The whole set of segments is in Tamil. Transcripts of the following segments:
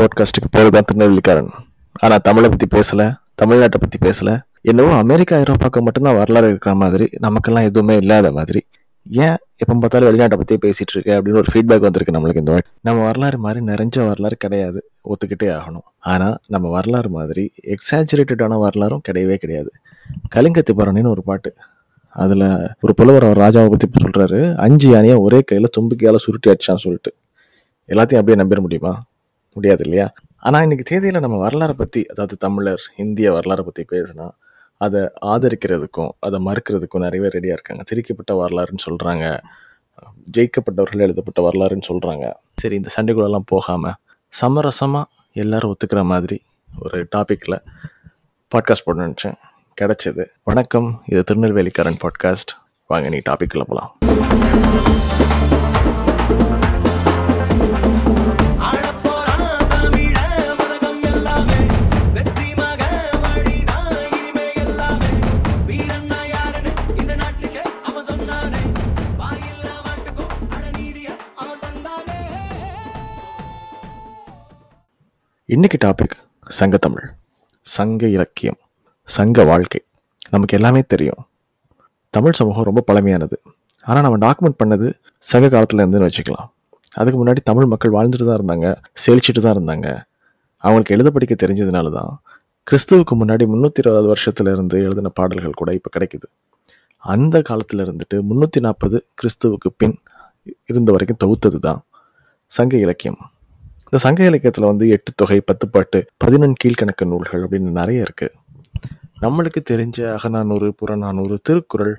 பாட்காஸ்ட்டுக்கு பேர் தான் திருநெல்வேலிக்காரன். ஆனால் தமிழை பற்றி பேசலை தமிழ்நாட்டை பற்றி பேசலை. என்னவோ அமெரிக்கா ஐரோப்பாவுக்கு மட்டும்தான் வரலாறு இருக்கிற மாதிரி நமக்கெல்லாம் எதுவுமே இல்லாத மாதிரி. ஏன் எப்போ பார்த்தாலும் வெளிநாட்டை பற்றி பேசிகிட்டு இருக்கு அப்படின்னு ஒரு ஃபீட்பேக் வந்திருக்கு நம்மளுக்கு இந்த வாட்டி. நம்ம வரலாறு மாதிரி நிறைஞ்ச வரலாறு கிடையாது ஒத்துக்கிட்டே ஆகணும். ஆனால் நம்ம வரலாறு மாதிரி எக்ஸாஜுரேட்டடான வரலாறும் கிடையவே கிடையாது. கலிங்கத்தி பரணின்னு ஒரு பாட்டு. அதில் ஒரு புலவர் அவர் ராஜாவை பற்றி சொல்கிறாரு அஞ்சு யானையை ஒரே கையில் தும்பிக்கையால் சுருட்டி அடிச்சான்னு சொல்லிட்டு. எல்லாத்தையும் அப்படியே நம்பிட முடியுமா? முடியாது இல்லையா ஆனால் இன்னைக்கு தேதியில் நம்ம வரலாறை பற்றி அதாவது தமிழர் இந்திய வரலாறை பற்றி பேசினா அதை ஆதரிக்கிறதுக்கும் அதை மறுக்கிறதுக்கும் நிறைய பேர் ரெடியாக இருக்காங்க. திரிக்கப்பட்ட வரலாறுன்னு சொல்கிறாங்க ஜெயிக்கப்பட்டவர்கள் எழுதப்பட்ட வரலாறுன்னு சொல்கிறாங்க சரி இந்த சண்டைக்குள்ளெல்லாம் போகாமல் சமரசமாக எல்லாரும் ஒத்துக்கிற மாதிரி ஒரு டாப்பிக்கில் பாட்காஸ்ட் போட நினச்சேன். கிடச்சிது. வணக்கம். இது திருநெல்வேலிக்காரன் பாட்காஸ்ட் வாங்க நீ டாப்பிக்கில் போகலாம் இன்றைக்கி டாபிக் சங்கத்தமிழ் சங்க இலக்கியம் சங்க வாழ்க்கை. நமக்கு எல்லாமே தெரியும். தமிழ் சமூகம் ரொம்ப பழமையானது. ஆனால் நம்ம டாக்குமெண்ட் பண்ணது சங்க காலத்தில் இருந்துன்னு வச்சுக்கலாம். அதுக்கு முன்னாடி தமிழ் மக்கள் வாழ்ந்துட்டு தான் இருந்தாங்க செழிச்சிட்டு தான் இருந்தாங்க. அவங்களுக்கு எழுத படிக்க தெரிஞ்சதுனால தான் கிறிஸ்துவுக்கு முன்னாடி முந்நூற்றி இருபது வருஷத்துல இருந்து எழுதின பாடல்கள் கூட இப்போ கிடைக்குது. அந்த காலத்தில் இருந்துட்டு முந்நூற்றி நாற்பது கிறிஸ்துவுக்கு பின் இருந்த வரைக்கும் தொகுத்தது தான் சங்க இலக்கியம். இந்த சங்க இலக்கியத்தில் வந்து எட்டு தொகை பத்து பாட்டு பதினெண் கீழ்கணக்கு நூல்கள் அப்படின்னு நிறைய இருக்கு. நம்மளுக்கு தெரிஞ்ச அகநானூறு புறநானூறு திருக்குறள்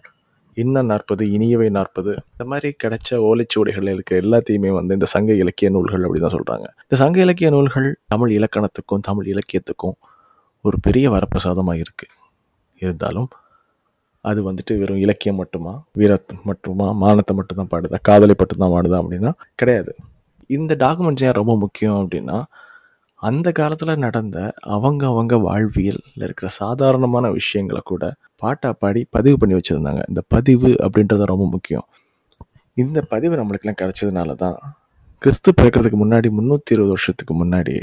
இன்ன நாற்பது இனியவை நாற்பது இந்த மாதிரி கிடைச்ச ஓலைச்சுவடிகள் இருக்க. எல்லாத்தையுமே வந்து இந்த சங்க இலக்கிய நூல்கள் அப்படின்னு தான் சொல்றாங்க. இந்த சங்க இலக்கிய நூல்கள் தமிழ் இலக்கணத்துக்கும் தமிழ் இலக்கியத்துக்கும் ஒரு பெரிய வரப்பிரசாதமாக இருக்கு. இருந்தாலும் அது வந்துட்டு வெறும் இலக்கியம் மட்டுமா வீரத்தை மட்டுமா மானத்தை மட்டும்தான் பாடுதா காதலை மட்டும்தான் பாடுதா அப்படின்னா கிடையாது. இந்த டாக்குமெண்ட்ஸ் ஏன் ரொம்ப முக்கியம் அப்படின்னா அந்த காலத்தில் நடந்த அவங்க அவங்க வாழ்வியலில் இருக்கிற சாதாரணமான விஷயங்களை கூட பாட்டாக பாடி பதிவு பண்ணி வச்சுருந்தாங்க. இந்த பதிவு அப்படின்றது ரொம்ப முக்கியம். இந்த பதிவு நம்மளுக்கெல்லாம் கிடைச்சதுனால தான் கிறிஸ்து பிறக்கிறதுக்கு முன்னாடி முந்நூற்றி இருபது வருஷத்துக்கு முன்னாடி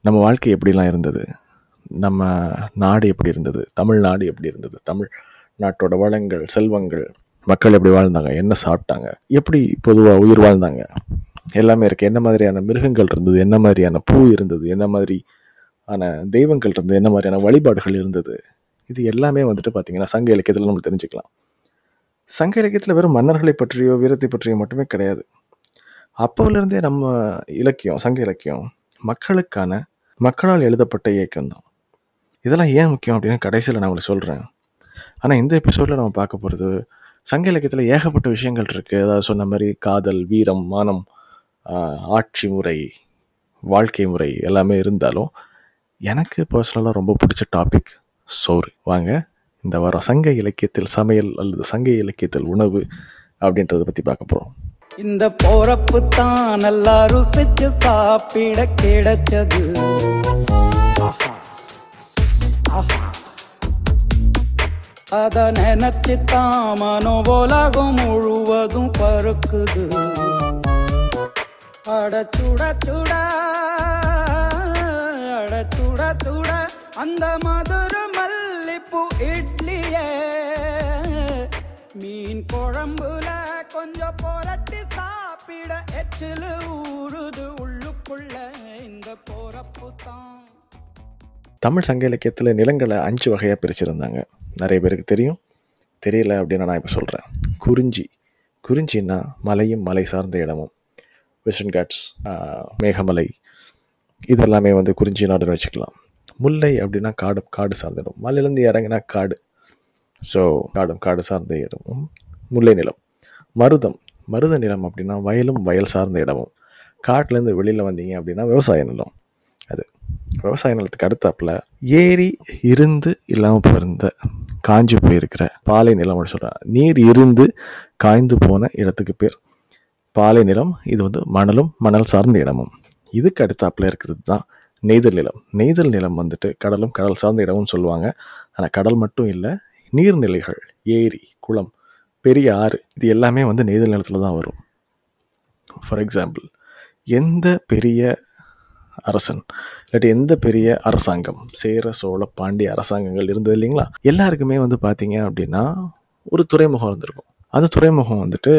நம்ம வாழ்க்கை எப்படிலாம் இருந்தது? நம்ம நாடு எப்படி இருந்தது? தமிழ்நாடு எப்படி இருந்தது? தமிழ் நாட்டோட வளங்கள் செல்வங்கள் மக்கள் எப்படி வாழ்ந்தாங்க? என்ன சாப்பிட்டாங்க? எப்படி பொதுவாக உயிர் வாழ்ந்தாங்க? எல்லாமே இருக்குது என்ன மாதிரியான மிருகங்கள் இருந்தது? என்ன மாதிரியான பூ இருந்தது? என்ன மாதிரி ஆன தெய்வங்கள் இருந்தது? என்ன மாதிரியான வழிபாடுகள் இருந்தது? இது எல்லாமே வந்துட்டு பார்த்தீங்கன்னா சங்க இலக்கியத்தில் நம்ம தெரிஞ்சுக்கலாம். சங்க இலக்கியத்தில் வெறும் மன்னர்களை பற்றியோ வீரத்தை பற்றியோ மட்டுமே கிடையாது. அப்போவிலிருந்தே நம்ம இலக்கியம் சங்க இலக்கியம் மக்களுக்கான மக்களால் எழுதப்பட்ட இயக்கம் தான் இதெல்லாம் ஏன் முக்கியம் அப்படின்னு கடைசியில் நான் உங்களுக்கு சொல்கிறேன் ஆனால் இந்த எபிசோடில் நம்ம பார்க்க போகிறது சங்க இலக்கியத்தில் ஏகப்பட்ட விஷயங்கள் இருக்குது அதாவது சொன்ன மாதிரி காதல் வீரம் மானம் ஆட்சி முறை வாழ்க்கை முறை எல்லாமே இருந்தாலும் எனக்கு பர்சனலாக ரொம்ப பிடிச்ச டாபிக் சோறு. வாங்க இந்த வாரம் சங்க இலக்கியத்தில் சமையல் அல்லது சங்க இலக்கியத்தில் உணவு அப்படின்றத பற்றி பார்க்க போகிறோம் இந்த போறப்பு தான் நல்லா ருசிச்சு சாப்பிட கிடைச்சது. ஆஹா ஆஹா. அத நினைச்சு தான் மனோ உலகம் முழுவதும் பருக்குது அட சுட சுட அட சுட அந்த மதுர மல்லிப்பூ இட்லியே. மீன் குழம்புல கொஞ்சம் புரட்டி சாப்பிட எச்சில் ஊறுது உள்ளுக்குள்ள இந்த போறப்பு தான். தமிழ் சங்க இலக்கியத்தில் நிலங்களை அஞ்சு வகையாக பிரிச்சிருந்தாங்க. நிறைய பேருக்கு தெரியும். தெரியல அப்படின்னு நான் இப்போ சொல்கிறேன் குறிஞ்சி. குறிஞ்சின்னா மலையும் மலை சார்ந்த இடமும். வெஸ்டர்ன் காட்ஸ் மேகமலை இதெல்லாமே வந்து குறிஞ்சி நாடுன்னு வச்சுக்கலாம். முல்லை அப்படின்னா காடு காடு சார்ந்த இடம். மலையிலேருந்து இறங்கினா காடு. ஸோ காடும் காடு சார்ந்த இடமும் முல்லை நிலம். மருதம். மருத நிலம் அப்படின்னா வயலும் வயல் சார்ந்த இடமும். காட்டிலேருந்து வெளியில் வந்தீங்க அப்படின்னா விவசாய நிலம். அது. விவசாய நிலத்துக்கு அடுத்தாப்புல ஏரி இருந்து இல்லாமல் போயிருந்த காஞ்சு போயிருக்கிற பாலை நிலம் அப்படின்னு சொல்கிறாங்க நீர் இருந்து காய்ந்து போன இடத்துக்கு பேர் பாலை நிலம் இது வந்து மணலும் மணல் சார்ந்த இடமும். இதுக்கு அடுத்தாப்புல இருக்கிறது தான் நெய்தல் நிலம். நெய்தல் நிலம் வந்துட்டு கடலும் கடல் சார்ந்த இடமும் சொல்லுவாங்க. ஆனால் கடல் மட்டும் இல்லை நீர்நிலைகள் ஏரி குளம் பெரிய ஆறு இது எல்லாமே வந்து நெய்தல் நிலத்தில் தான் வரும். ஃபார் எக்ஸாம்பிள் எந்த பெரிய அரசன் இல்லாட்டி எந்த பெரிய அரசாங்கம் சேர சோழ பாண்டிய அரசாங்கங்கள் இருந்தது இல்லைங்களா? எல்லாருக்குமே வந்து பார்த்தீங்க அப்படின்னா ஒரு துறைமுகம் இருந்திருக்கும். அந்த துறைமுகம் வந்துட்டு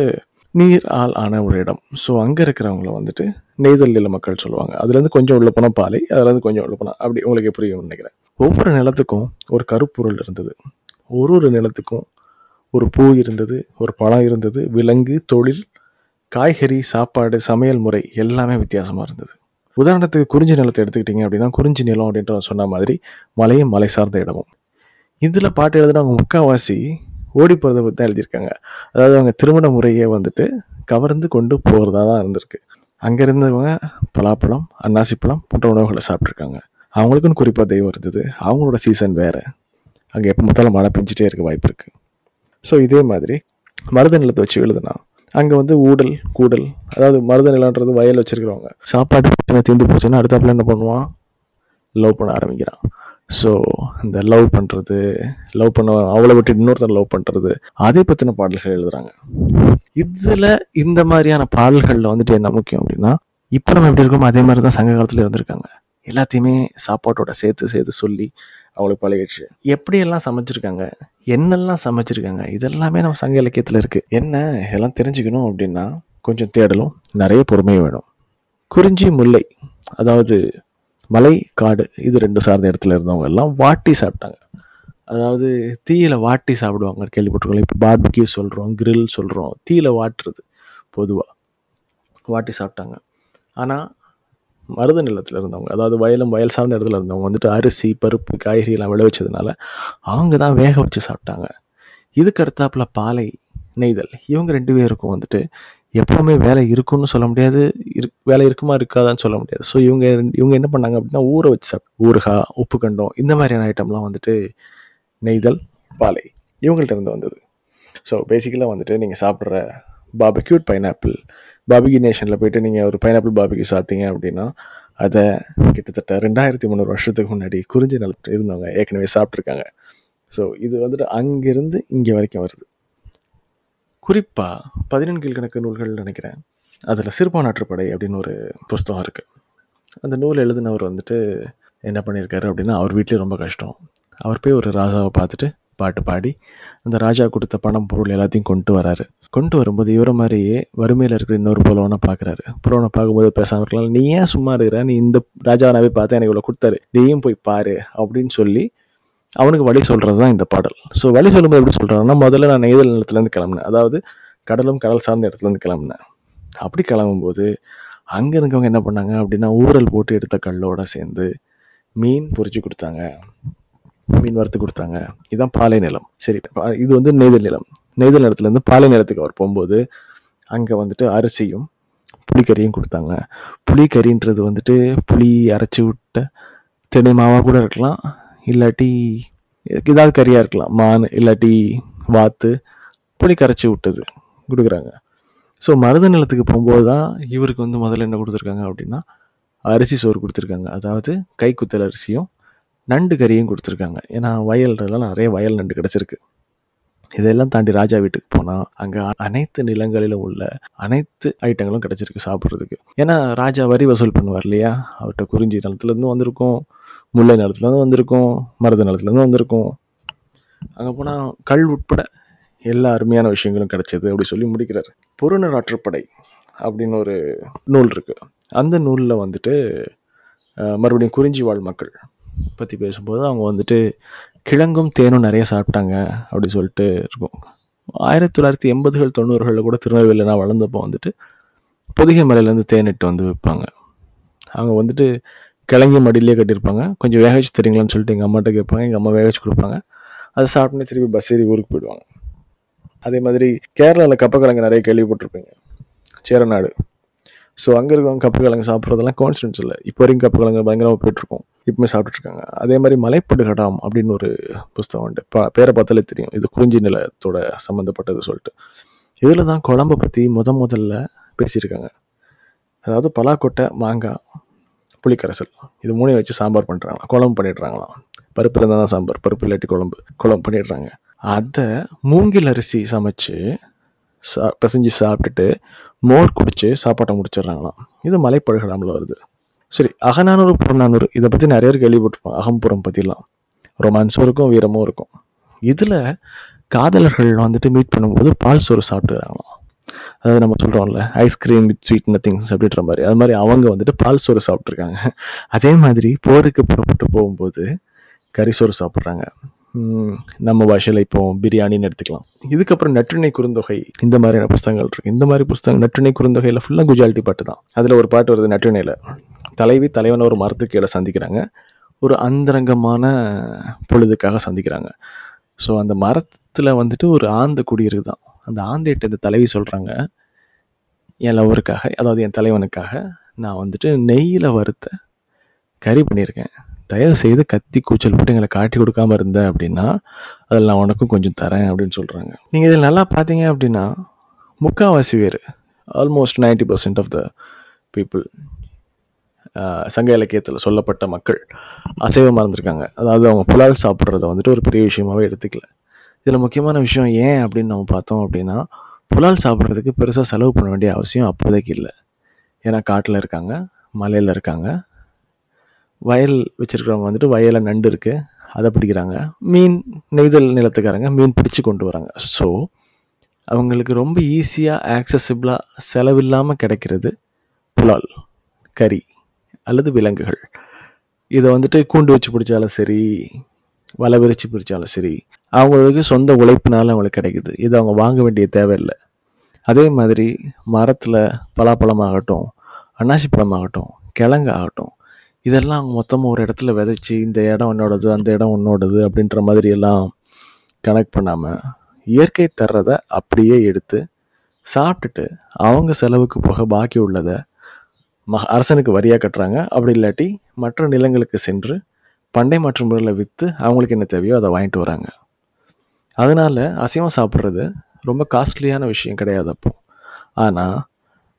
நீர் ஆள் ஆன ஒரு இடம். ஸோ அங்கே இருக்கிறவங்கள வந்துட்டு நெய்தல் நில மக்கள் சொல்லுவாங்க. அதுலேருந்து கொஞ்சம் உள்ள போனால் பாலை அதுலேருந்து கொஞ்சம் உள்ள போனால் அப்படி உங்களுக்கு புரியும் நினைக்கிறேன். ஒவ்வொரு நிலத்துக்கும் ஒரு கருப்பொருள் இருந்தது. ஒரு ஒரு நிலத்துக்கும் ஒரு பூ இருந்தது ஒரு பழம் இருந்தது விலங்கு தொழில் காய்கறி சாப்பாடு சமையல் முறை எல்லாமே வித்தியாசமாக இருந்தது. உதாரணத்துக்கு குறிஞ்சி நிலத்தை எடுத்துக்கிட்டிங்க அப்படின்னா குறிஞ்சி நிலம் அப்படின்ற சொன்ன மாதிரி மலையும் மலை சார்ந்த இடமும். இதில் பாட்டு எழுதுனவங்க முக்கால்வாசி ஓடி போகிறத பற்றி தான் எழுதியிருக்காங்க. அதாவது அவங்க திருமண முறையே வந்துட்டு கவர்ந்து கொண்டு போகிறதா தான் இருந்திருக்கு. அங்கே இருந்தவங்க பலாப்பழம் அன்னாசிப்பழம் போன்ற உணவுகளை சாப்பிட்ருக்காங்க அவங்களுக்குன்னு குறிப்பாக தெய்வம் இருந்தது. அவங்களோட சீசன் வேறு. அங்கே எப்போ மொத்தம் மழை பெஞ்சிட்டே இருக்க வாய்ப்பு இருக்குது ஸோ இதே மாதிரி மருத நிலத்தை வச்சு எழுதுனா அங்கே வந்து ஊடல் கூடல் அதாவது மருத நிலன்றது வயல் வச்சுருக்குறவங்க. சாப்பாடு பிரச்சனை தீர்ந்து போச்சுன்னா அடுத்தாப்புல என்ன பண்ணுவான்? லவ் பண்ண ஆரம்பிக்கிறான். ஸோ இந்த லவ் பண்ணுறது லவ் பண்ண அவளை விட்டு இன்னொருத்தர் லவ் பண்ணுறது அதை பற்றின பாடல்கள் எழுதுகிறாங்க இதில் இந்த மாதிரியான பாடல்களில் வந்துட்டு என்ன முக்கியம் அப்படின்னா இப்போ நம்ம எப்படி இருக்கோமோ அதே மாதிரி தான் சங்க காலத்தில் இருந்திருக்காங்க. எல்லாத்தையுமே சாப்பாட்டோட சேர்த்து சேர்த்து சொல்லி அவளுக்கு பழகிடுச்சு. எப்படியெல்லாம் சமைச்சிருக்காங்க? என்னெல்லாம் சமைச்சிருக்காங்க? இதெல்லாமே நம்ம சங்க இலக்கியத்தில் இருக்குது என்ன? இதெல்லாம் தெரிஞ்சுக்கணும் அப்படின்னா கொஞ்சம் தேடலும் நிறைய பொறுமையும் வேணும். குறிஞ்சி முல்லை அதாவது மலை காடு இது ரெண்டு சார்ந்த இடத்துல இருந்தவங்க எல்லாம் வாட்டி சாப்பிட்டாங்க. அதாவது தீயில வாட்டி சாப்பிடுவாங்க கேள்விப்பட்டிருக்கோம் இப்போ பார்பிக்யூ சொல்கிறோம் கிரில் சொல்கிறோம் தீயில வாட்டுறது பொதுவாக வாட்டி சாப்பிட்டாங்க. ஆனால் மருத நிலத்தில் இருந்தவங்க அதாவது வயலும் வயல் சார்ந்த இடத்துல இருந்தவங்க வந்துட்டு அரிசி பருப்பு காய்கறி எல்லாம் விளைவிச்சதுனால அவங்க தான் வேக வச்சு சாப்பிட்டாங்க. இதுக்கு அடுத்தாப்புல பாலை நெய்தல் இவங்க ரெண்டு பேருக்கும் வந்துட்டு எப்பவுமே வேலை இருக்கும்னு சொல்ல முடியாது இரு வேலை இருக்குமா இருக்காதான்னு சொல்ல முடியாது. ஸோ இவங்க இவங்க என்ன பண்ணாங்க அப்படின்னா ஊற வச்சு சாப்பிட்டு ஊறுகாய் உப்பு கண்டம் இந்த மாதிரியான ஐட்டம்லாம் வந்துட்டு நெய்தல் பாலை இவங்கள்ட்ட இருந்து வந்தது. ஸோ பேசிக்கலாக வந்துட்டு நீங்கள் சாப்பிட்ற பாபிக்யூட் பைனாப்பிள் பாபிகி நேஷனில் போயிட்டு நீங்கள் ஒரு பைனாப்பிள் பாபிக்கு சாப்பிட்டீங்க அப்படின்னா அதை கிட்டத்தட்ட ரெண்டாயிரத்தி முந்நூறு வருஷத்துக்கு முன்னாடி குறிஞ்சி நிலத்தில் இருந்தவங்க ஏற்கனவே சாப்பிட்ருக்காங்க ஸோ இது வந்துட்டு அங்கேருந்து இங்கே வரைக்கும் வருது. குறிப்பாக பதினெண் கீழ்கணக்கு நூல்கள் நினைக்கிறேன். அதில் சிறுபானாற்றுப்படை அப்படின்னு ஒரு புஸ்தகம் இருக்குது அந்த நூல் எழுதினவர் வந்துட்டு என்ன பண்ணியிருக்காரு அப்படின்னா அவர் வீட்டிலேயே ரொம்ப கஷ்டம். அவர் போய் ஒரு ராஜாவை பார்த்துட்டு பாட்டு பாடி அந்த ராஜா கொடுத்த பணம் பொருள் எல்லாத்தையும் கொண்டு வராரு. கொண்டு வரும்போது இவரை மாதிரியே வறுமையில் இருக்கிற இன்னொரு புலவனை பார்க்குறாரு புலவனை பார்க்கும்போது பேசாமல் இருக்கலாம். நீ ஏன் சும்மா இருக்கிற? நீ இந்த ராஜாவை நான் போய் பார்த்தா எனக்கு இவ்வளோ கொடுத்தாரு. நீயும் போய் பாரு அப்படின்னு சொல்லி அவனுக்கு வழி சொல்கிறது தான் இந்த பாடல். ஸோ வழி சொல்லும்போது எப்படி சொல்கிறாங்கன்னா முதல்ல நான் நெய்தல் நிலத்துலேருந்து கிளம்புனேன். அதாவது கடலும் கடல் சார்ந்த இடத்துலேருந்து கிளம்புனேன். அப்படி கிளம்பும்போது அங்கே இருக்கவங்க என்ன பண்ணாங்க அப்படின்னா ஊரல் போட்டு எடுத்த கல்லோட சேர்ந்து மீன் பொறிச்சு கொடுத்தாங்க. மீன் வறுத்து கொடுத்தாங்க. இதுதான் பாலை நிலம். சரி பா- இது வந்து நெய்தல் நிலம். நெய்தல் நிலத்துலேருந்து பாலை நிலத்துக்கு அவர் போகும்போது அங்கே வந்துட்டு அரிசியும் புளிக்கறியும் கொடுத்தாங்க. புளிக்கறின்றது வந்துட்டு புளி அரைச்சி விட்ட தினை மாவாக கூட இருக்கலாம். இல்லாட்டி ஏதாவது கறியாக இருக்கலாம். மான் இல்லாட்டி வாத்து புளி கரைச்சி விட்டது. கொடுக்குறாங்க. ஸோ மருத நிலத்துக்கு போகும்போது தான் இவருக்கு வந்து முதல்ல என்ன கொடுத்துருக்காங்க அப்படின்னா அரிசி சோறு கொடுத்துருக்காங்க. அதாவது கைக்குத்தல் அரிசியும் நண்டு கறியும் கொடுத்துருக்காங்க. ஏன்னா வயல்லாம் நிறைய வயல் நண்டு கிடச்சிருக்கு. இதெல்லாம் தாண்டி ராஜா வீட்டுக்கு போனால் அங்கே அனைத்து நிலங்களிலும் உள்ள அனைத்து ஐட்டங்களும் கிடச்சிருக்கு சாப்பிட்றதுக்கு. ஏன்னா ராஜா வரி வசூல் பண்ணுவார் இல்லையா? அவர்கிட்ட குறிஞ்சி நிலத்துலேருந்து வந்திருக்கும். முல்லை நிலத்துலேருந்து வந்திருக்கும் மருத நிலத்துலேருந்து வந்திருக்கும். அங்கே போனால் கல் உட்பட எல்லா அருமையான விஷயங்களும் கிடைச்சது அப்படி சொல்லி முடிக்கிறார். புறநர் ஆற்றுப்படை அப்படின்னு ஒரு நூல் இருக்குது அந்த நூலில் வந்துட்டு மறுபடியும் குறிஞ்சி வாழ் மக்கள் பற்றி பேசும்போது அவங்க வந்துட்டு கிழங்கும் தேனும் நிறைய சாப்பிட்டாங்க அப்படி சொல்லிட்டு இருக்கும். ஆயிரத்தி தொள்ளாயிரத்தி எண்பதுகள் தொண்ணூறுகளில் கூட திருநெல்வேலி நான் வளர்ந்தப்போ வந்துட்டு பொதிகை மலையிலேருந்து தேனிட்டு வந்து விற்பாங்க. அவங்க வந்துட்டு கிழங்கி மடியிலே கட்டியிருப்பாங்க. கொஞ்சம் வேக வச்சு தெரியுங்களான்னு சொல்லிட்டு எங்கள் அம்மாட்ட கேட்பாங்க. எங்கள் அம்மா வேக வச்சு கொடுப்பாங்க. அதை சாப்பிட்டு திருப்பி பஸ் ஏறி ஊருக்கு போயிடுவாங்க. அதே மாதிரி கேரளாவில் கப்பக்கிழங்கு நிறைய கேள்விப்பட்டிருப்பீங்க. சேரநாடு. ஸோ அங்கே இருக்கிறவங்க கப்பக்கிழங்கு சாப்பிட்றதெல்லாம் கான்ஸ்டன்ஸ் இல்லை. இப்போ வரைக்கும் கப்பக்கிழங்கு பயங்கரமாக போயிட்டுருக்கோம். இப்பவுமே சாப்பிட்டுருக்காங்க அதே மாதிரி மலைப்பட்டு கடாம் அப்படின்னு ஒரு புஸ்தகம் உண்டு. பா பேரை பார்த்தாலே தெரியும். இது குறிஞ்சி நிலத்தோட சம்மந்தப்பட்டது சொல்லிட்டு. இதில் தான் குழம்பை பற்றி முத முதல்ல பேசியிருக்காங்க. அதாவது பலாக்கொட்டை மாங்காய் புளிக்கரைசல். இது மூணையும் வச்சு சாம்பார் பண்ணுறாங்க குழம்பு பண்ணிடுறாங்களாம். பருப்பு இருந்தால் தான் சாம்பார். பருப்பு இல்லாட்டி குழம்பு. குழம்பு பண்ணிடுறாங்க. அதை மூங்கில் அரிசி சமைச்சு சா பிசைஞ்சு சாப்பிட்டுட்டு மோர் குடித்து சாப்பாட்டை முடிச்சிடுறாங்களாம். இது மலைப்பழுகலாமில் வருது. சரி அகநானூறு புறநானூறு இதை பற்றி நிறைய பேர் கேள்விப்பட்டிருப்போம் அகம்புறம் பற்றிலாம் ரொமான்ஸும் இருக்கும் வீரமும் இருக்கும். இதில் காதலர்கள் வந்துட்டு மீட் பண்ணும்போது பால் சோறு சாப்பிட்டுறாங்களாம் அதாவது நம்ம சொல்கிறோம்ல ஐஸ்கிரீம் வித் ஸ்வீட் நத்திங்ஸ் அப்படின்ற மாதிரி. அது மாதிரி அவங்க வந்துட்டு பால் சோறு சாப்பிட்ருக்காங்க அதே மாதிரி போருக்கு புறப்பட்டு போகும்போது கறி சோறு சாப்பிட்றாங்க. நம்ம பாஷையில் இப்போ பிரியாணின்னு எடுத்துக்கலாம். இதுக்கப்புறம் நற்றிணை குறுந்தொகை இந்த மாதிரியான புஸ்தகங்கள் இருக்கு. இந்த மாதிரி புஸ்தகம் நற்றிணை குறுந்தொகையில் ஃபுல்லாக குஜாலிட்டி பாட்டு தான். அதில் ஒரு பாட்டு வருது நற்றிணையில். தலைவி தலைவனை ஒரு மரத்துக்கு கீழே சந்திக்கிறாங்க. ஒரு அந்தரங்கமான பொழுதுக்காக சந்திக்கிறாங்க. ஸோ அந்த மரத்தில் வந்துட்டு ஒரு ஆந்த குடியிருக்கு தான் அந்த ஆந்தையிட்ட இந்த தலைவி சொல்கிறாங்க என் லவருக்காக அதாவது என் தலைவனுக்காக நான் வந்துட்டு நெய்யில் வறுத்த கறி பண்ணியிருக்கேன். தயவு செய்து கத்தி கூச்சல் போட்டு எங்களை காட்டி கொடுக்காம இருந்த அப்படின்னா அதில் நான் உனக்கும் கொஞ்சம் தரேன் அப்படின்னு சொல்கிறாங்க நீங்கள் இதில் நல்லா பார்த்தீங்க அப்படின்னா முக்கால்வாசி பேர் almost 90% percent of the people சங்க இலக்கியத்தில் சொல்லப்பட்ட மக்கள் அசைவமாக இருந்திருக்காங்க. அதாவது அவங்க புலால் சாப்பிட்றத வந்துட்டு ஒரு பெரிய விஷயமாவே எடுத்துக்கல. இதில் முக்கியமான விஷயம் ஏன் அப்படின்னு நம்ம பார்த்தோம் அப்படின்னா புலால் சாப்பிட்றதுக்கு பெருசாக செலவு பண்ண வேண்டிய அவசியம் அப்போதைக்கு இல்லை. ஏன்னா காட்டில் இருக்காங்க மலையில் இருக்காங்க. வயல் வச்சுருக்கிறவங்க வந்துட்டு வயலில் நண்டு இருக்குது அதை பிடிக்கிறாங்க. மீன் நெய்தல் நிலத்துக்காரங்க மீன் பிடிச்சு கொண்டு வராங்க. ஸோ அவங்களுக்கு ரொம்ப ஈஸியாக ஆக்சசிபிளாக செலவில்லாமல் கிடைக்கிறது புலால் கறி அல்லது விலங்குகள். இதை வந்துட்டு கூண்டு வச்சு பிடிச்சாலும் சரி வலை விரிச்சு பிடிச்சாலும் சரி அவங்களுக்கு சொந்த உழைப்பினால அவங்களுக்கு கிடைக்குது. இது அவங்க வாங்க வேண்டிய தேவையில்லை. அதே மாதிரி மரத்தில் பலாப்பழமாகட்டும் அன்னாசி பழமாகட்டும் கிழங்கு ஆகட்டும் இதெல்லாம் அவங்க மொத்தமாக ஒரு இடத்துல விதைச்சி இந்த இடம் உன்னோடது அந்த இடம் உன்னோடது அப்படின்ற மாதிரி எல்லாம் கனெக்ட் பண்ணாமல் இயற்கை தர்றதை அப்படியே எடுத்து சாப்பிட்டுட்டு அவங்க செலவுக்கு போக பாக்கி உள்ளதை ம அரசனுக்கு வரியாக கட்டுறாங்க. அப்படி இல்லாட்டி மற்ற நிலங்களுக்கு சென்று பண்டை மாற்று முறையில் விற்று அவங்களுக்கு என்ன தேவையோ அதை வாங்கிட்டு வராங்க. அதனால அசைவம் சாப்பிட்றது ரொம்ப காஸ்ட்லியான விஷயம் கிடையாது அப்போ. ஆனால்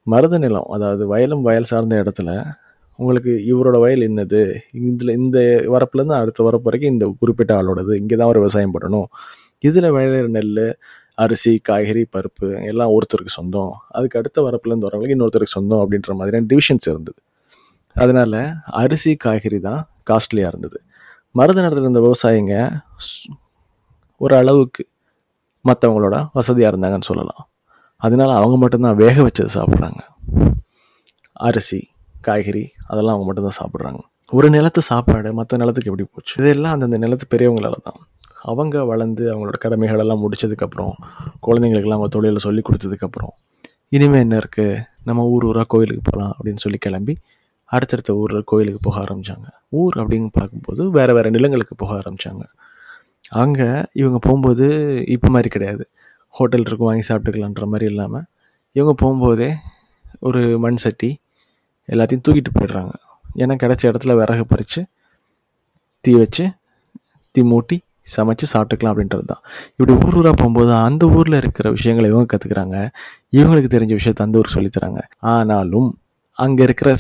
மருத நிலம் அதாவது வயலும் வயல் சார்ந்த இடத்துல உங்களுக்கு இவரோட வயல் என்னது? இதில் இந்த வரப்புலேருந்து அடுத்த வரப்பு வரைக்கும் இந்த குறிப்பிட்ட ஆளோடது இங்கே தான் ஒரு விவசாயம் பண்ணணும். இதில் விளையிற நெல் அரிசி காய்கறி பருப்பு எல்லாம் ஒருத்தருக்கு சொந்தம். அதுக்கு அடுத்த வரப்புலேருந்து வரவங்களுக்கு இன்னொருத்தருக்கு சொந்தம் அப்படின்ற மாதிரியான டிவிஷன்ஸ் இருந்தது. அதனால அரிசி காய்கறி தான் காஸ்ட்லியாக இருந்தது. மருத நிலத்தில் இருந்த விவசாயிங்க ஸ்- ஒரு அளவுக்கு மற்றவங்களோட வசதியாக இருந்தாங்கன்னு சொல்லலாம். அதனால அவங்க மட்டும்தான் வேக வச்சது சாப்பிட்றாங்க. அரிசி காய்கறி அதெல்லாம் அவங்க மட்டும்தான் சாப்பிட்றாங்க. ஒரு நிலத்து சாப்பாடு மற்ற நிலத்துக்கு எப்படி போச்சு? இதெல்லாம் அந்தந்த நிலத்து பெரியவங்களால தான். அவங்க வளர்ந்து அவங்களோட கடமைகளெல்லாம் முடித்ததுக்கப்புறம் முடிச்சதுக்கப்புறம் குழந்தைங்களுக்கெல்லாம் அவங்க தொழிலை சொல்லி கொடுத்ததுக்கப்புறம் இனிமேல் என்ன இருக்குது நம்ம ஊர் ஊராக கோயிலுக்கு போகலாம் அப்படின்னு சொல்லி கிளம்பி அடுத்தடுத்த ஊரில் கோயிலுக்கு போக ஆரம்பித்தாங்க ஊர் அப்படின்னு பார்க்கும்போது வேறு வேறு நிலங்களுக்கு போக ஆரம்பித்தாங்க அங்கே இவங்க போகும்போது இப்போ மாதிரி கிடையாது. ஹோட்டல் இருக்கும் வாங்கி சாப்பிட்டுக்கலான்ற மாதிரி இல்லாமல் இவங்க போகும்போதே ஒரு மண் சட்டி எல்லாத்தையும் தூக்கிட்டு போயிடுறாங்க. ஏன்னா கிடைச்ச இடத்துல விறகு பறித்து தீ வச்சு தீ மூட்டி சமைச்சு சாப்பிட்டுக்கலாம் அப்படின்றது தான். இப்படி ஊர் ஊராக போகும்போது அந்த ஊரில் இருக்கிற விஷயங்களை இவங்க கற்றுக்குறாங்க இவங்களுக்கு தெரிஞ்ச விஷயத்த அந்த ஊர் சொல்லித்தராங்க ஆனாலும் அங்கே இருக்கிற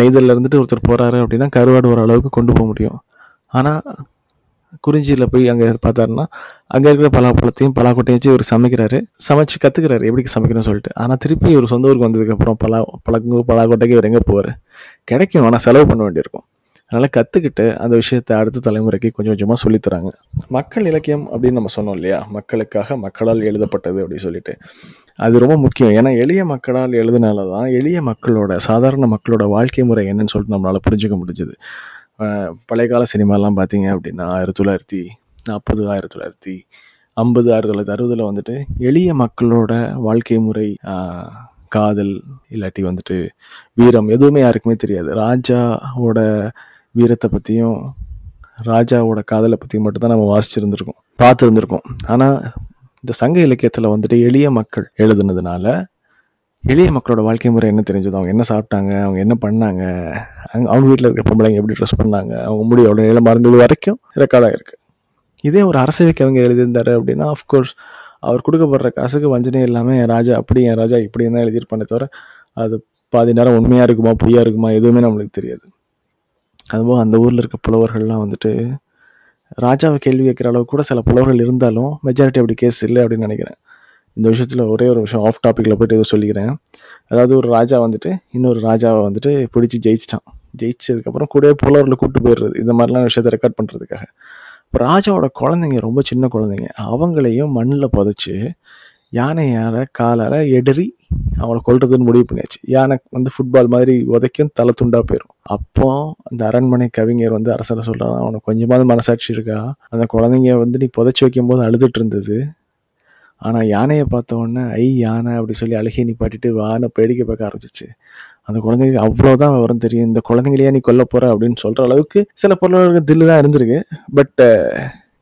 நெய்தலில் இருந்துட்டு ஒருத்தர் போகிறாரு அப்படின்னா கருவாடு ஓரளவுக்கு கொண்டு போக முடியும். ஆனால் குறிஞ்சியில் போய் அங்கே பார்த்தாருன்னா அங்கே இருக்கிற பலாப்பழத்தையும் பலாக்கொட்டையும் வச்சு இவர் சமைக்கிறாரு. சமைச்சு கற்றுக்கிறாரு எப்படி சமைக்கணும்னு சொல்லிட்டு. ஆனால் திருப்பி இவர் சொந்த ஊருக்கு வந்ததுக்கப்புறம் பலா பழங்கு பலாக்கொட்டைக்கு இவர் எங்கே போவார்? கிடைக்கும் ஆனால் செலவு பண்ண வேண்டியிருக்கும். அதனால் கற்றுக்கிட்டு அந்த விஷயத்தை அடுத்த தலைமுறைக்கு கொஞ்சம் கொஞ்சமாக சொல்லித்தராங்க. மக்கள் இலக்கியம் அப்படின்னு நம்ம சொன்னோம் இல்லையா? மக்களுக்காக மக்களால் எழுதப்பட்டது அப்படின்னு சொல்லிட்டு. அது ரொம்ப முக்கியம். ஏன்னா எளிய மக்களால் எழுதுனால தான் எளிய மக்களோட சாதாரண மக்களோட வாழ்க்கை முறை என்னன்னு சொல்லிட்டு நம்மளால் புரிஞ்சுக்க முடிஞ்சுது. பழைய கால சினிமாலாம் பார்த்தீங்க அப்படின்னா ஆயிரத்தி தொள்ளாயிரத்தி நாற்பது ஆயிரத்தி தொள்ளாயிரத்தி ஐம்பது ஆயிரத்தி தொள்ளாயிரத்தி அறுபதில் வந்துட்டு எளிய மக்களோட வாழ்க்கை முறை காதல் இல்லாட்டி வந்துட்டு வீரம் எதுவுமே யாருக்குமே தெரியாது. ராஜாவோட வீரத்தை பற்றியும் ராஜாவோட காதலை பற்றியும் மட்டும்தான் நம்ம வாசிச்சிருந்துருக்கோம் பார்த்துருந்துருக்கோம். ஆனால் இந்த சங்க இலக்கியத்தில் வந்துட்டு எளிய மக்கள் எழுதுனதுனால எளிய மக்களோட வாழ்க்கை முறை என்ன தெரிஞ்சது? அவங்க என்ன சாப்பிட்டாங்க? அவங்க என்ன பண்ணாங்க? அவங்க அவங்க வீட்டில் இருக்கிற பொம்பளைங்க எப்படி ட்ரெஸ் பண்ணாங்க? அவங்க முடி எவ்வளோ நீளமாக இருந்தது வரைக்கும் ரெக்கார்டாக இருக்குது இதே ஒரு அரசவை கவிஞர் எழுதியிருந்தாரு அப்படின்னா அஃப்கோர்ஸ் அவர் கொடுக்கப்படுற காசுக்கு வஞ்சனை இல்லாமல் என் ராஜா அப்படி என் ராஜா இப்படி என்ன எழுதியிருப்பானே தவிர அது பாதி நேரம் உண்மையாக இருக்குமா பொய்யா இருக்குமா எதுவுமே நம்மளுக்கு தெரியாது. அதுபோல் அந்த ஊரில் இருக்க புலவர்கள்லாம் வந்துட்டு ராஜாவை கேள்வி கேட்குற அளவுக்கு கூட சில புலவர்கள் இருந்தாலும் மெஜாரிட்டி அப்படி கேஸ் இல்லை அப்படின்னு நினைக்கிறேன். இந்த விஷயத்தில் ஒரே ஒரு விஷயம் ஆஃப் டாப்பிக்கில் போயிட்டு சொல்லிக்கிறேன். அதாவது ஒரு ராஜா வந்துட்டு இன்னொரு ராஜாவை வந்துட்டு பிடிச்சி ஜெயிச்சிட்டான். ஜெயிச்சதுக்கப்புறம் கூடவே புலவரில் கூப்பிட்டு போயிடுறது. இந்த மாதிரிலாம் விஷயத்த ரெக்கார்ட் பண்ணுறதுக்காக இப்போ ராஜாவோட குழந்தைங்க ரொம்ப சின்ன குழந்தைங்க அவங்களையும் மண்ணில் புதைச்சி யானையால் காலால் எடறி அவளை கொல்றதுன்னு முடிவு பண்ணியாச்சு. யானை வந்து ஃபுட்பால் மாதிரி உதைக்கும் தலை துண்டாக போயிடும் அப்போ அந்த அரண்மனை கவிஞர் வந்து அரசரை சொல்கிறான் அவனுக்கு கொஞ்சமாவது மனசாட்சி இருக்கா? அந்த குழந்தைங்க வந்து நீ புதைச்சி வைக்கும்போது அழுதுட்டு இருந்தது. ஆனால் யானையை பார்த்த உடனே ஐ யானை அப்படி சொல்லி அழுகி நிப்பாட்டிட்டு வானை பேடிக்கை பார்க்க ஆரம்பிச்சிச்சு. அந்த குழந்தைங்க அவ்வளோதான் விவரம் தெரியும். இந்த குழந்தைங்களையே நீ கொல்ல போகிற அப்படின்னு சொல்கிற அளவுக்கு சில பொருளாதார தில்லு தான் இருந்திருக்கு. பட்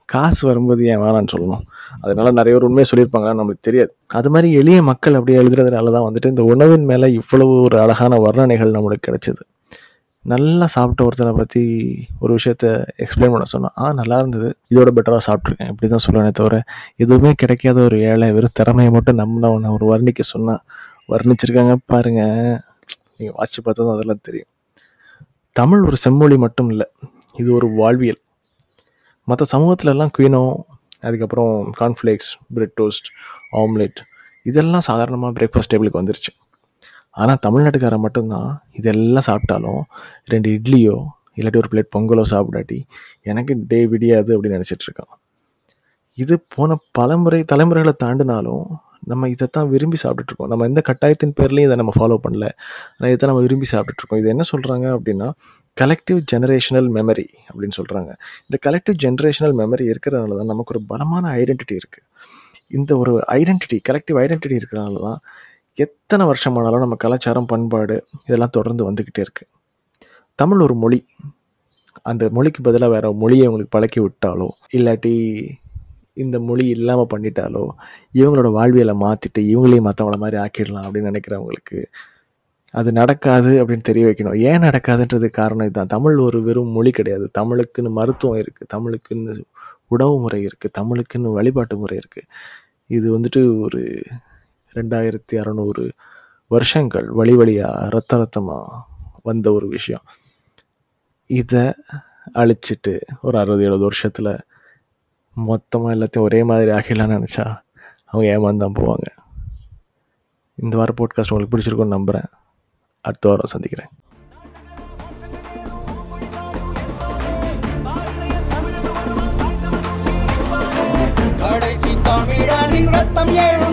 காசு வரும்போது ஏன் வேணான்னு சொல்லணும். அதனால நிறைய பேர் உண்மையை சொல்லியிருப்பாங்க நம்மளுக்கு தெரியாது. அது மாதிரி எளிய மக்கள் அப்படியே எழுதுறதுனால தான் வந்துட்டு இந்த உணவின் மேலே இவ்வளவு ஒரு அழகான வர்ணனைகள் நம்மளுக்கு கிடைச்சது. நல்லா சாப்பிட்ட ஒருத்தனை பற்றி ஒரு விஷயத்த எக்ஸ்பிளைன் பண்ண சொன்னான். ஆ நல்லா இருந்தது. இதோட பெட்டராக சாப்பிட்ருக்கேன் இப்படி தான் சொல்லுவேனே தவிர எதுவுமே கிடைக்காத ஒரு ஏழை வெறும் திறமையை மட்டும் நம்மளவனை ஒரு வர்ணிக்க சொன்னால் வர்ணிச்சிருக்காங்க பாருங்க. நீங்கள் வாட்சி பார்த்தா தான் அதெல்லாம் தெரியும். தமிழ் ஒரு செம்மொழி மட்டும் இல்லை இது ஒரு வாழ்வியல். மற்ற சமூகத்துலலாம் குயினோ அதுக்கப்புறம் கார்ன்ஃப்ளேக்ஸ் பிரெட் டோஸ்ட் ஆம்லெட் இதெல்லாம் சாதாரணமாக பிரேக்ஃபாஸ்ட் டேபிளுக்கு வந்துருச்சு. ஆனால் தமிழ்நாட்டுக்காரன் மட்டும்தான் இதெல்லாம் சாப்பிட்டாலும் ரெண்டு இட்லியோ இல்லாட்டி ஒரு பிளேட் பொங்கலோ சாப்பிடாட்டி எனக்கு டே விடியாது அப்படின்னு நினச்சிட்டு இருக்கான். இது போன பலமுறை தலைமுறைகளை தாண்டினாலும் நம்ம இதைத்தான் விரும்பி சாப்பிட்டுட்ருக்கோம் நம்ம எந்த கட்டாயத்தின் பேர்லையும் இதை நம்ம ஃபாலோ பண்ணல. ஆனால் இதை நம்ம விரும்பி சாப்பிட்டுட்ருக்கோம் இது என்ன சொல்கிறாங்க அப்படின்னா கலெக்டிவ் ஜெனரேஷனல் மெமரி அப்படின்னு சொல்கிறாங்க இந்த கலெக்டிவ் ஜெனரேஷனல் மெமரி இருக்கிறதுனால தான் நமக்கு ஒரு பலமான ஐடென்டிட்டி இருக்குது இந்த ஒரு ஐடென்டிட்டி கலெக்டிவ் ஐடென்டிட்டி இருக்கிறனால தான் எத்தனை வருஷமானாலும் நம்ம கலாச்சாரம் பண்பாடு இதெல்லாம் தொடர்ந்து வந்துக்கிட்டே இருக்குது தமிழ் ஒரு மொழி. அந்த மொழிக்கு பதிலாக வேற மொழியை இவங்களுக்கு பழக்கி விட்டாலோ இல்லாட்டி இந்த மொழி இல்லாமல் பண்ணிட்டாலோ இவங்களோட வாழ்வியலை மாற்றிட்டு இவங்களையும் மற்றவங்கள மாதிரி ஆக்கிடலாம் அப்படின்னு நினைக்கிறவங்களுக்கு அது நடக்காது அப்படின்னு தெரிய வைக்கணும். ஏன் நடக்காதுன்றது காரணம் இதுதான். தமிழ் ஒரு வெறும் மொழி கிடையாது. தமிழுக்குன்னு மருத்துவம் இருக்குது தமிழுக்குன்னு உணவு முறை இருக்குது தமிழுக்குன்னு வழிபாட்டு முறை இருக்குது இது வந்துட்டு ஒரு ரெண்டாயிரத்தி அறநூறு வருஷங்கள் வழி வழியாக ரத்த ரத்தமாக வந்த ஒரு விஷயம். இதை அழிச்சிட்டு ஒரு அறுபது எழுபது வருஷத்தில் மொத்தமாக எல்லாத்தையும் ஒரே மாதிரி ஆகிடலாம்னு நினச்சா அவங்க ஏமாந்து தான் போவாங்க. இந்த வார போட்காஸ்ட் உங்களுக்கு பிடிச்சிருக்கும்னு நம்புகிறேன் அடுத்த வாரம் சந்திக்கிறேன். தமிழனின் ரத்தம் ஏழு